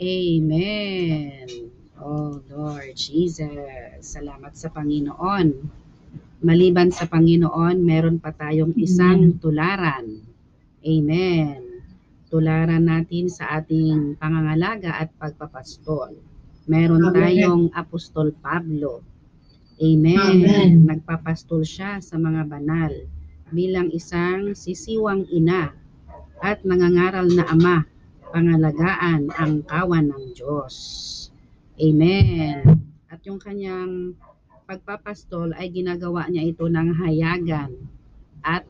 Amen. Oh Lord Jesus, salamat sa Panginoon. Maliban sa Panginoon, meron pa tayong isang tularan. Amen. Tularan natin sa ating pangangalaga at pagpapastol. Meron tayong Apostol Pablo. Amen. Amen. Nagpapastol siya sa mga banal bilang isang sisiwang ina at nangangaral na ama pangalagaan ang kawan ng Diyos. Amen. At yung kanyang pagpapastol ay ginagawa niya ito ng hayagan at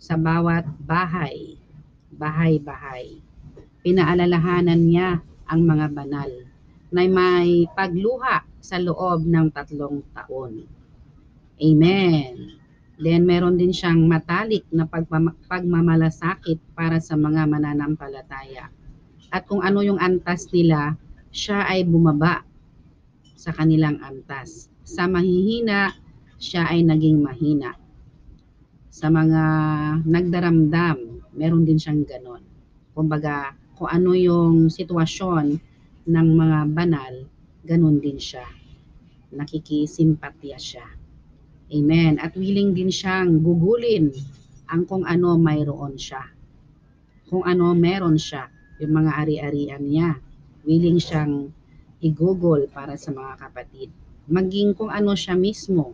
sa bawat bahay, bahay-bahay. Pinaalalahanan niya ang mga banal na may pagluha sa loob ng tatlong taon. Amen. Then meron din siyang matalik na pagpama- pagmamalasakit para sa mga mananampalataya. At kung ano yung antas nila, siya ay bumaba sa kanilang antas. Sa mahihina, siya ay naging mahina. Sa mga nagdaramdam, meron din siyang ganon. Kumbaga, kung ano yung sitwasyon ng mga banal, ganon din siya. Nakikisimpatya siya. Amen. At willing din siyang gugulin ang kung ano mayroon siya. Kung ano meron siya, yung mga ari-arian niya. Willing siyang igugol para sa mga kapatid. Maging kung ano siya mismo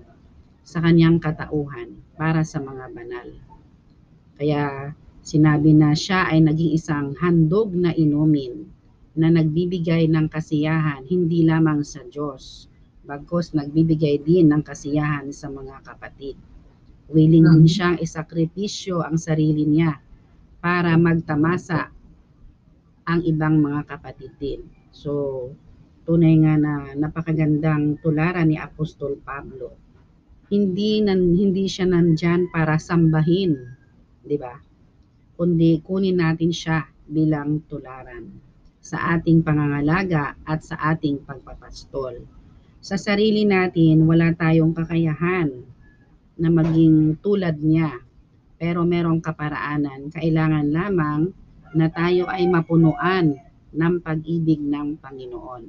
sa kanyang katauhan para sa mga banal. Kaya sinabi na siya ay naging isang handog na inumin na nagbibigay ng kasiyahan hindi lamang sa Diyos, bagkos nagbibigay din ng kasiyahan sa mga kapatid. Willing din siyang isakripisyo ang sarili niya para magtamasa ang ibang mga kapatid din. So, tunay nga na napakagandang tularan ni Apostol Pablo. Hindi nan hindi siya nandyan para sambahin, 'di ba? Kundi kunin natin siya bilang tularan sa ating pangangalaga at sa ating pagpapastol. Sa sarili natin, wala tayong kakayahan na maging tulad niya. Pero merong kaparaanan, kailangan lamang na tayo ay mapunuan ng pag-ibig ng Panginoon.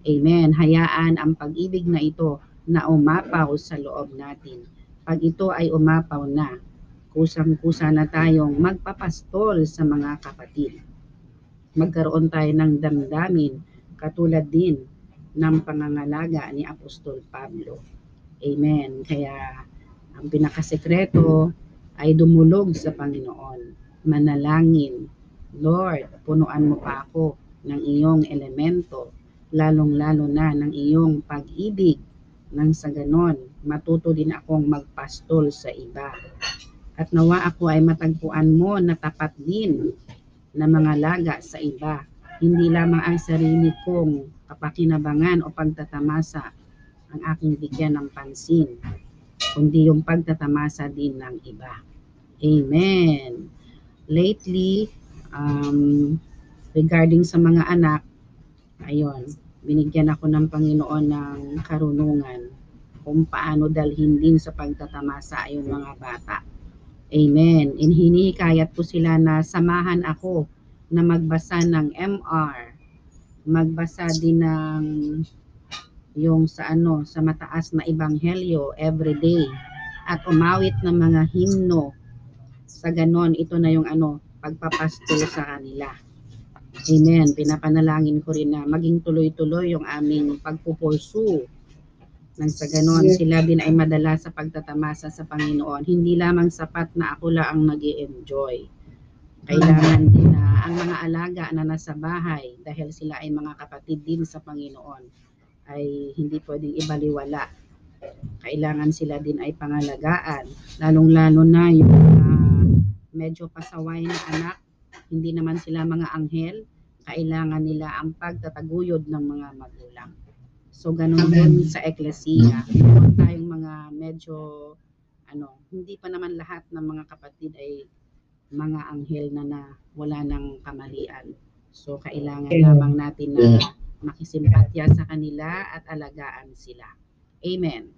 Amen. Hayaan ang pag-ibig na ito na umapaw sa loob natin. Pag ito ay umapaw na, kusang-kusa na tayong magpapastol sa mga kapatid. Magkaroon tayo ng damdamin katulad din ng pangangalaga ni Apostol Pablo. Amen. Kaya ang pinakasekreto ay dumulog sa Panginoon. Manalangin, Lord, punuan mo pa ako ng iyong elemento, lalong-lalo na ng iyong pag-ibig, nang sa ganon, matuto din akong magpastol sa iba. At nawa ako ay matagpuan mo na tapat din na mga laga sa iba, hindi lamang ang sarili kong kapakinabangan o pagtatamasa ang aking bigyan ng pansin, kundi yung pagtatamasa din ng iba. Amen. Lately, um, regarding sa mga anak, ayun, binigyan ako ng Panginoon ng karunungan kung paano dalhin din sa pagtatamasa yung mga bata. Amen. And hinihikayat ko sila na samahan ako na magbasa ng MR, magbasa din ng yung sa ano sa mataas na ebanghelyo every day at umawit ng mga himno sa ganon ito na yung ano pagpapastol sa kanila Amen. Pinapanalangin ko rin na maging tuloy-tuloy yung aming pagpupulsu. Nang sa ganon, Yes. sila din ay madala sa pagtatamasa sa Panginoon. Hindi lamang sapat na ako lang ang nag enjoy Kailangan din na ang mga alaga na nasa bahay, dahil sila ay mga kapatid din sa Panginoon, ay hindi pwedeng ibaliwala. Kailangan sila din ay pangalagaan, lalong-lalo na yung ah, medyo pasaway na anak, hindi naman sila mga anghel, kailangan nila ang pagtataguyod ng mga magulang. So ganun din sa eklesiya. Meron tayong mga medyo ano, hindi pa naman lahat ng mga kapatid ay mga anghel na na wala ng kamalian. So kailangan lamang natin na makisimpatya sa kanila at alagaan sila. Amen.